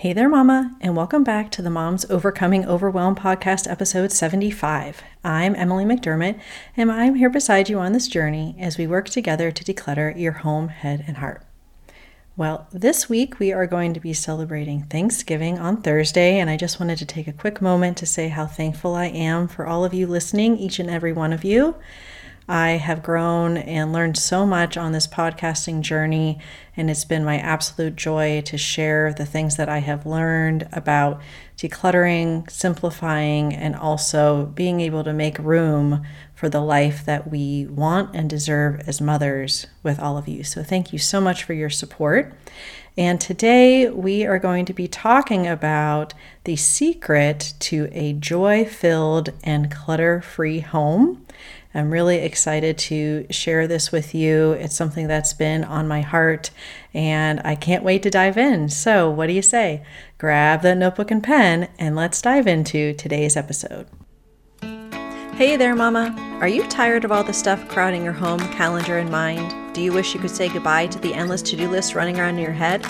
Hey there, Mama, and welcome back to the Moms Overcoming Overwhelm podcast, episode 75. I'm Emily McDermott, and I'm here beside you on this journey as we work together to declutter your home, head, and heart. Well, this week we are going to be celebrating Thanksgiving on Thursday, and I just wanted to take a quick moment to say how thankful I am for all of you listening, each and every one of you. I have grown and learned so much on this podcasting journey, and it's been my absolute joy to share the things that I have learned about decluttering, simplifying, and also being able to make room for the life that we want and deserve as mothers with all of you. So, thank you so much for your support. And today we are going to be talking about the secret to a joy filled and clutter free home. I'm really excited to share this with you. It's something that's been on my heart and I can't wait to dive in. So, what do you say? Grab the notebook and pen and let's dive into today's episode. Hey there, Mama. Are you tired of all the stuff crowding your home, calendar, and mind? Do you wish you could say goodbye to the endless to do list running around in your head?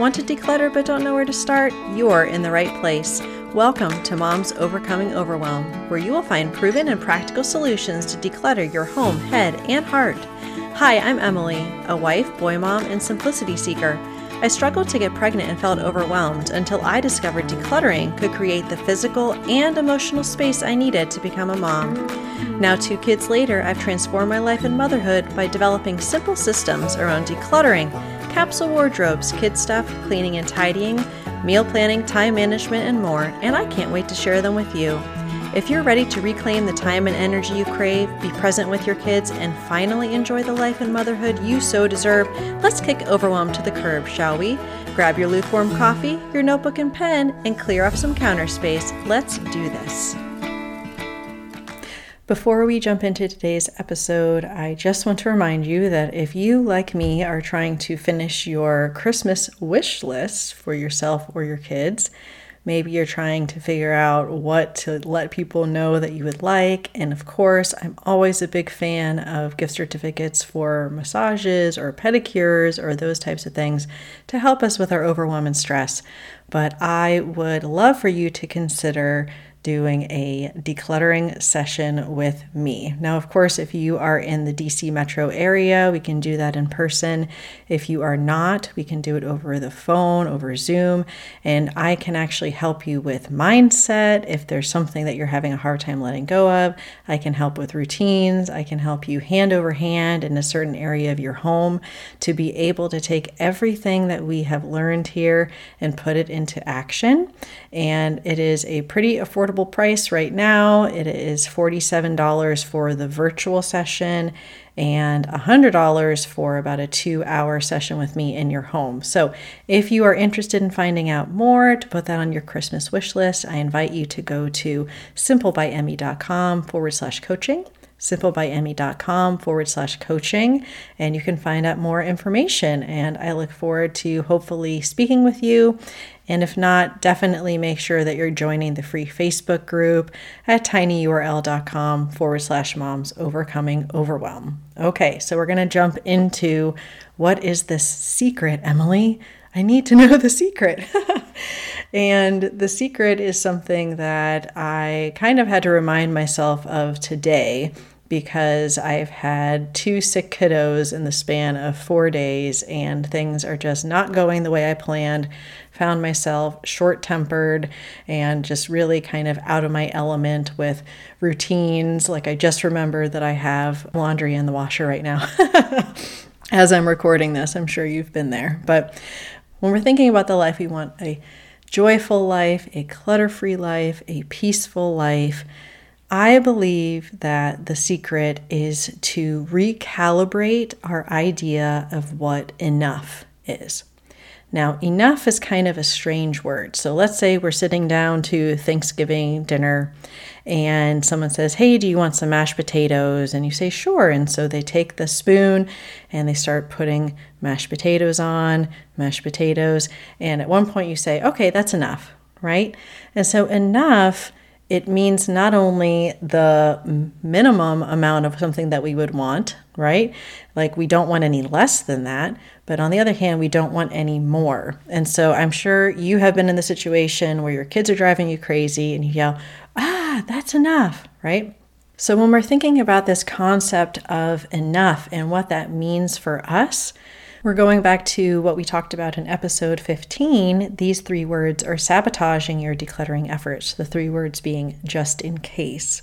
Want to declutter but don't know where to start? You're in the right place. Welcome to Mom's Overcoming Overwhelm, where you will find proven and practical solutions to declutter your home, head, and heart. Hi, I'm Emily, a wife, boy mom, and simplicity seeker. I struggled to get pregnant and felt overwhelmed until I discovered decluttering could create the physical and emotional space I needed to become a mom. Now, two kids later, I've transformed my life and motherhood by developing simple systems around decluttering, capsule wardrobes, kid stuff, cleaning and tidying, meal planning, time management, and more, and I can't wait to share them with you. If you're ready to reclaim the time and energy you crave, be present with your kids, and finally enjoy the life and motherhood you so deserve, let's kick overwhelm to the curb, shall we? Grab your lukewarm coffee, your notebook and pen, and clear off some counter space. Let's do this. Before we jump into today's episode, I just want to remind you that if you, like me, are trying to finish your Christmas wish list for yourself or your kids, maybe you're trying to figure out what to let people know that you would like. And of course, I'm always a big fan of gift certificates for massages or pedicures or those types of things to help us with our overwhelm and stress. But I would love for you to consider doing a decluttering session with me. Now, of course, if you are in the DC metro area, we can do that in person. If you are not, we can do it over the phone, over Zoom, and I can actually help you with mindset. If there's something that you're having a hard time letting go of, I can help with routines. I can help you hand over hand in a certain area of your home to be able to take everything that we have learned here and put it into action. And it is a pretty affordable affordable price right now. It is $47 for the virtual session and $100 for about a two hour session with me in your home. So, if you are interested in finding out more to put that on your Christmas wish list, I invite you to go to simplebyemmy.com forward slash coaching simplebyemmy.com forward slash coaching, and you can find out more information. And I look forward to hopefully speaking with you. And if not, definitely make sure that you're joining the free Facebook group at tinyurl.com forward slash moms overcoming overwhelm. Okay, so we're going to jump into what is this secret, Emily? I need to know the secret. and the secret is something that I kind of had to remind myself of today because I've had two sick kiddos in the span of four days and things are just not going the way I planned. Found myself short tempered and just really kind of out of my element with routines. Like I just remembered that I have laundry in the washer right now. As I'm recording this, I'm sure you've been there. But when we're thinking about the life we want, a joyful life, a clutter free life, a peaceful life, I believe that the secret is to recalibrate our idea of what enough is. Now, enough is kind of a strange word. So let's say we're sitting down to Thanksgiving dinner and someone says, Hey, do you want some mashed potatoes? And you say, Sure. And so they take the spoon and they start putting mashed potatoes on, mashed potatoes. And at one point you say, Okay, that's enough, right? And so enough it means not only the minimum amount of something that we would want, right? Like we don't want any less than that, but on the other hand, we don't want any more. And so I'm sure you have been in the situation where your kids are driving you crazy and you yell, ah, that's enough, right? So when we're thinking about this concept of enough and what that means for us, we're going back to what we talked about in episode 15. These three words are sabotaging your decluttering efforts, the three words being just in case.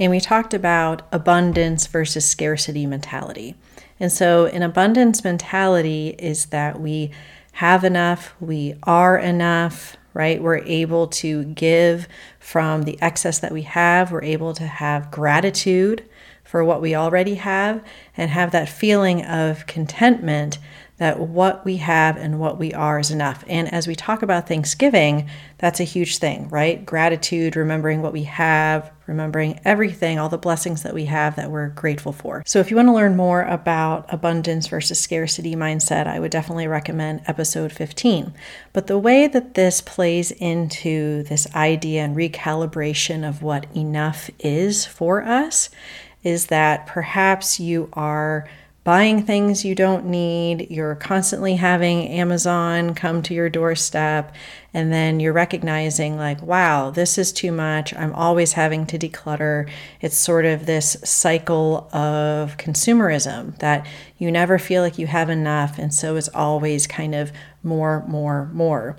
And we talked about abundance versus scarcity mentality. And so, an abundance mentality is that we have enough, we are enough, right? We're able to give from the excess that we have, we're able to have gratitude for what we already have and have that feeling of contentment that what we have and what we are is enough. And as we talk about Thanksgiving, that's a huge thing, right? Gratitude, remembering what we have, remembering everything, all the blessings that we have that we're grateful for. So, if you want to learn more about abundance versus scarcity mindset, I would definitely recommend episode 15. But the way that this plays into this idea and recalibration of what enough is for us is that perhaps you are buying things you don't need, you're constantly having Amazon come to your doorstep, and then you're recognizing, like, wow, this is too much. I'm always having to declutter. It's sort of this cycle of consumerism that you never feel like you have enough, and so it's always kind of more, more, more.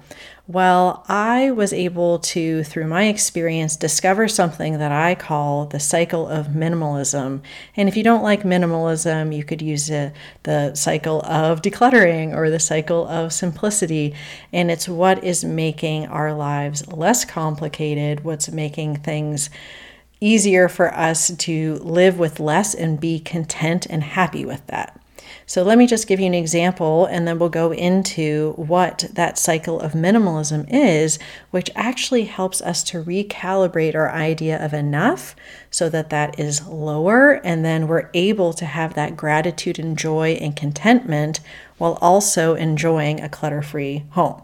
Well, I was able to, through my experience, discover something that I call the cycle of minimalism. And if you don't like minimalism, you could use it, the cycle of decluttering or the cycle of simplicity. And it's what is making our lives less complicated, what's making things easier for us to live with less and be content and happy with that. So let me just give you an example and then we'll go into what that cycle of minimalism is, which actually helps us to recalibrate our idea of enough so that that is lower and then we're able to have that gratitude and joy and contentment while also enjoying a clutter free home.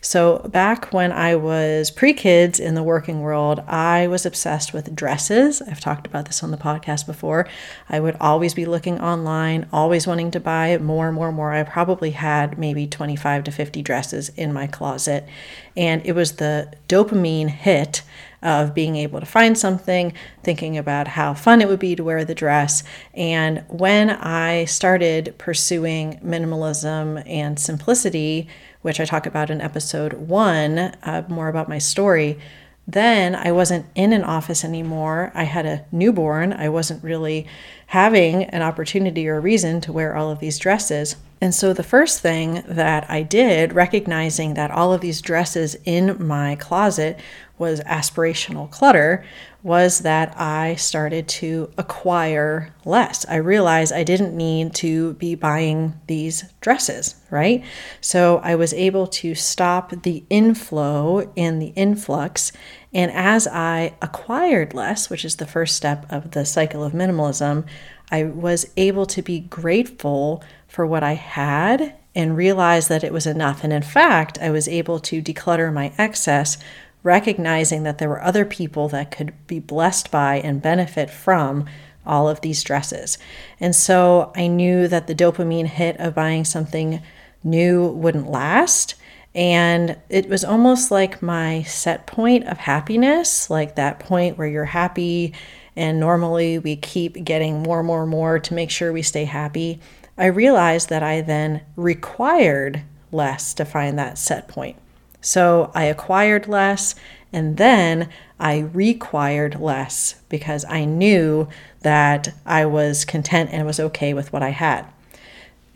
So, back when I was pre kids in the working world, I was obsessed with dresses. I've talked about this on the podcast before. I would always be looking online, always wanting to buy more and more and more. I probably had maybe 25 to 50 dresses in my closet. And it was the dopamine hit of being able to find something, thinking about how fun it would be to wear the dress. And when I started pursuing minimalism and simplicity, which I talk about in episode one, uh, more about my story, then I wasn't in an office anymore. I had a newborn. I wasn't really having an opportunity or a reason to wear all of these dresses. And so the first thing that I did, recognizing that all of these dresses in my closet was aspirational clutter, was that I started to acquire less. I realized I didn't need to be buying these dresses, right? So I was able to stop the inflow and the influx. And as I acquired less, which is the first step of the cycle of minimalism, I was able to be grateful for what I had and realized that it was enough. And in fact, I was able to declutter my excess recognizing that there were other people that could be blessed by and benefit from all of these dresses. And so I knew that the dopamine hit of buying something new wouldn't last. And it was almost like my set point of happiness, like that point where you're happy. And normally we keep getting more, and more, more to make sure we stay happy. I realized that I then required less to find that set point. So I acquired less and then I required less because I knew that I was content and was okay with what I had.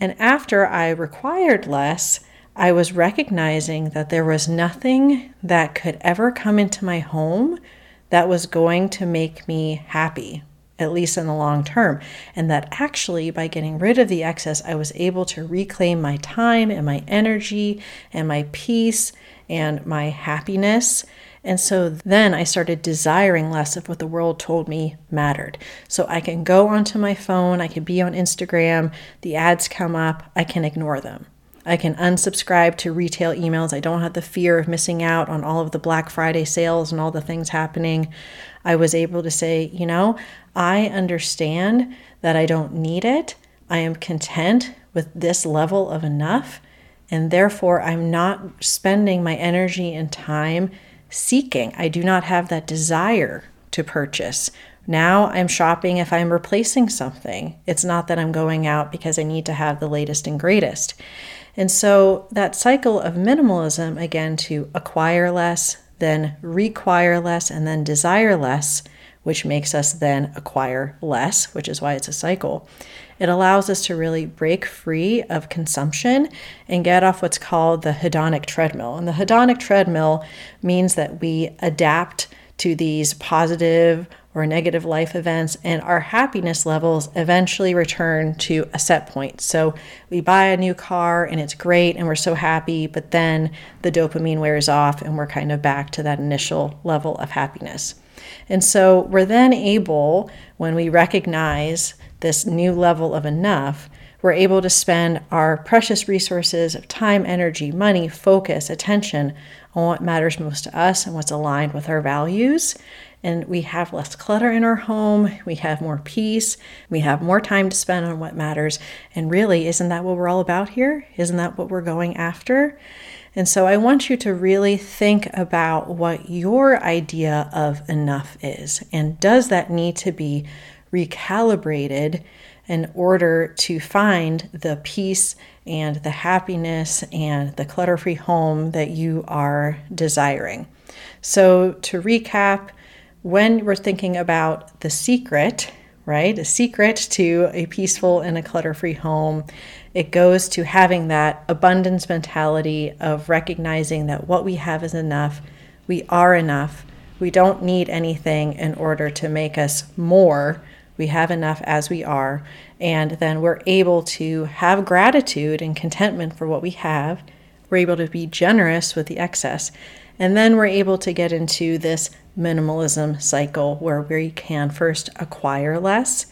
And after I required less, I was recognizing that there was nothing that could ever come into my home that was going to make me happy, at least in the long term. And that actually, by getting rid of the excess, I was able to reclaim my time and my energy and my peace and my happiness. And so then I started desiring less of what the world told me mattered. So I can go onto my phone, I can be on Instagram, the ads come up, I can ignore them. I can unsubscribe to retail emails. I don't have the fear of missing out on all of the Black Friday sales and all the things happening. I was able to say, you know, I understand that I don't need it. I am content with this level of enough. And therefore, I'm not spending my energy and time seeking. I do not have that desire to purchase. Now I'm shopping if I'm replacing something. It's not that I'm going out because I need to have the latest and greatest. And so that cycle of minimalism, again, to acquire less, then require less, and then desire less, which makes us then acquire less, which is why it's a cycle. It allows us to really break free of consumption and get off what's called the hedonic treadmill. And the hedonic treadmill means that we adapt to these positive or negative life events, and our happiness levels eventually return to a set point. So we buy a new car and it's great and we're so happy, but then the dopamine wears off and we're kind of back to that initial level of happiness. And so we're then able, when we recognize this new level of enough, we're able to spend our precious resources of time, energy, money, focus, attention on what matters most to us and what's aligned with our values and we have less clutter in our home, we have more peace, we have more time to spend on what matters. And really, isn't that what we're all about here? Isn't that what we're going after? And so I want you to really think about what your idea of enough is. And does that need to be recalibrated in order to find the peace and the happiness and the clutter free home that you are desiring? So, to recap, when we're thinking about the secret, right? A secret to a peaceful and a clutter free home, it goes to having that abundance mentality of recognizing that what we have is enough. We are enough. We don't need anything in order to make us more. We have enough as we are. And then we're able to have gratitude and contentment for what we have. We're able to be generous with the excess. And then we're able to get into this minimalism cycle where we can first acquire less,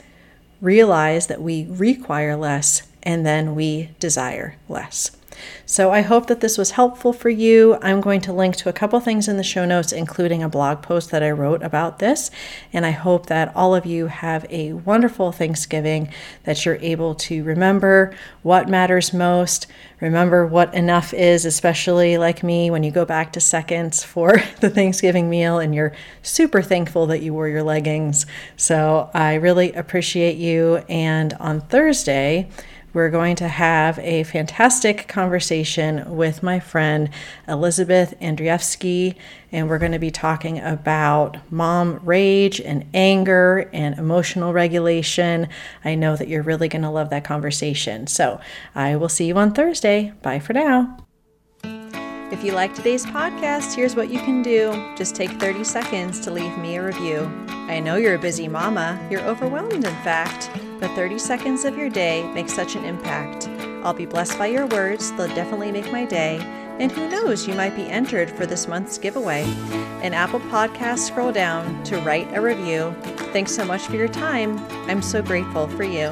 realize that we require less, and then we desire less. So I hope that this was helpful for you. I'm going to link to a couple things in the show notes, including a blog post that I wrote about this. And I hope that all of you have a wonderful Thanksgiving, that you're able to remember what matters most, remember what enough is, especially like me when you go back to seconds for the Thanksgiving meal and you're super thankful that you wore your leggings. So I really appreciate you. And on Thursday, we're going to have a fantastic conversation with my friend Elizabeth Andrievsky, and we're going to be talking about mom rage and anger and emotional regulation. I know that you're really going to love that conversation. So I will see you on Thursday. Bye for now. If you like today's podcast, here's what you can do. Just take 30 seconds to leave me a review. I know you're a busy mama, you're overwhelmed, in fact, but 30 seconds of your day makes such an impact. I'll be blessed by your words, they'll definitely make my day. And who knows, you might be entered for this month's giveaway. In Apple Podcasts, scroll down to write a review. Thanks so much for your time. I'm so grateful for you.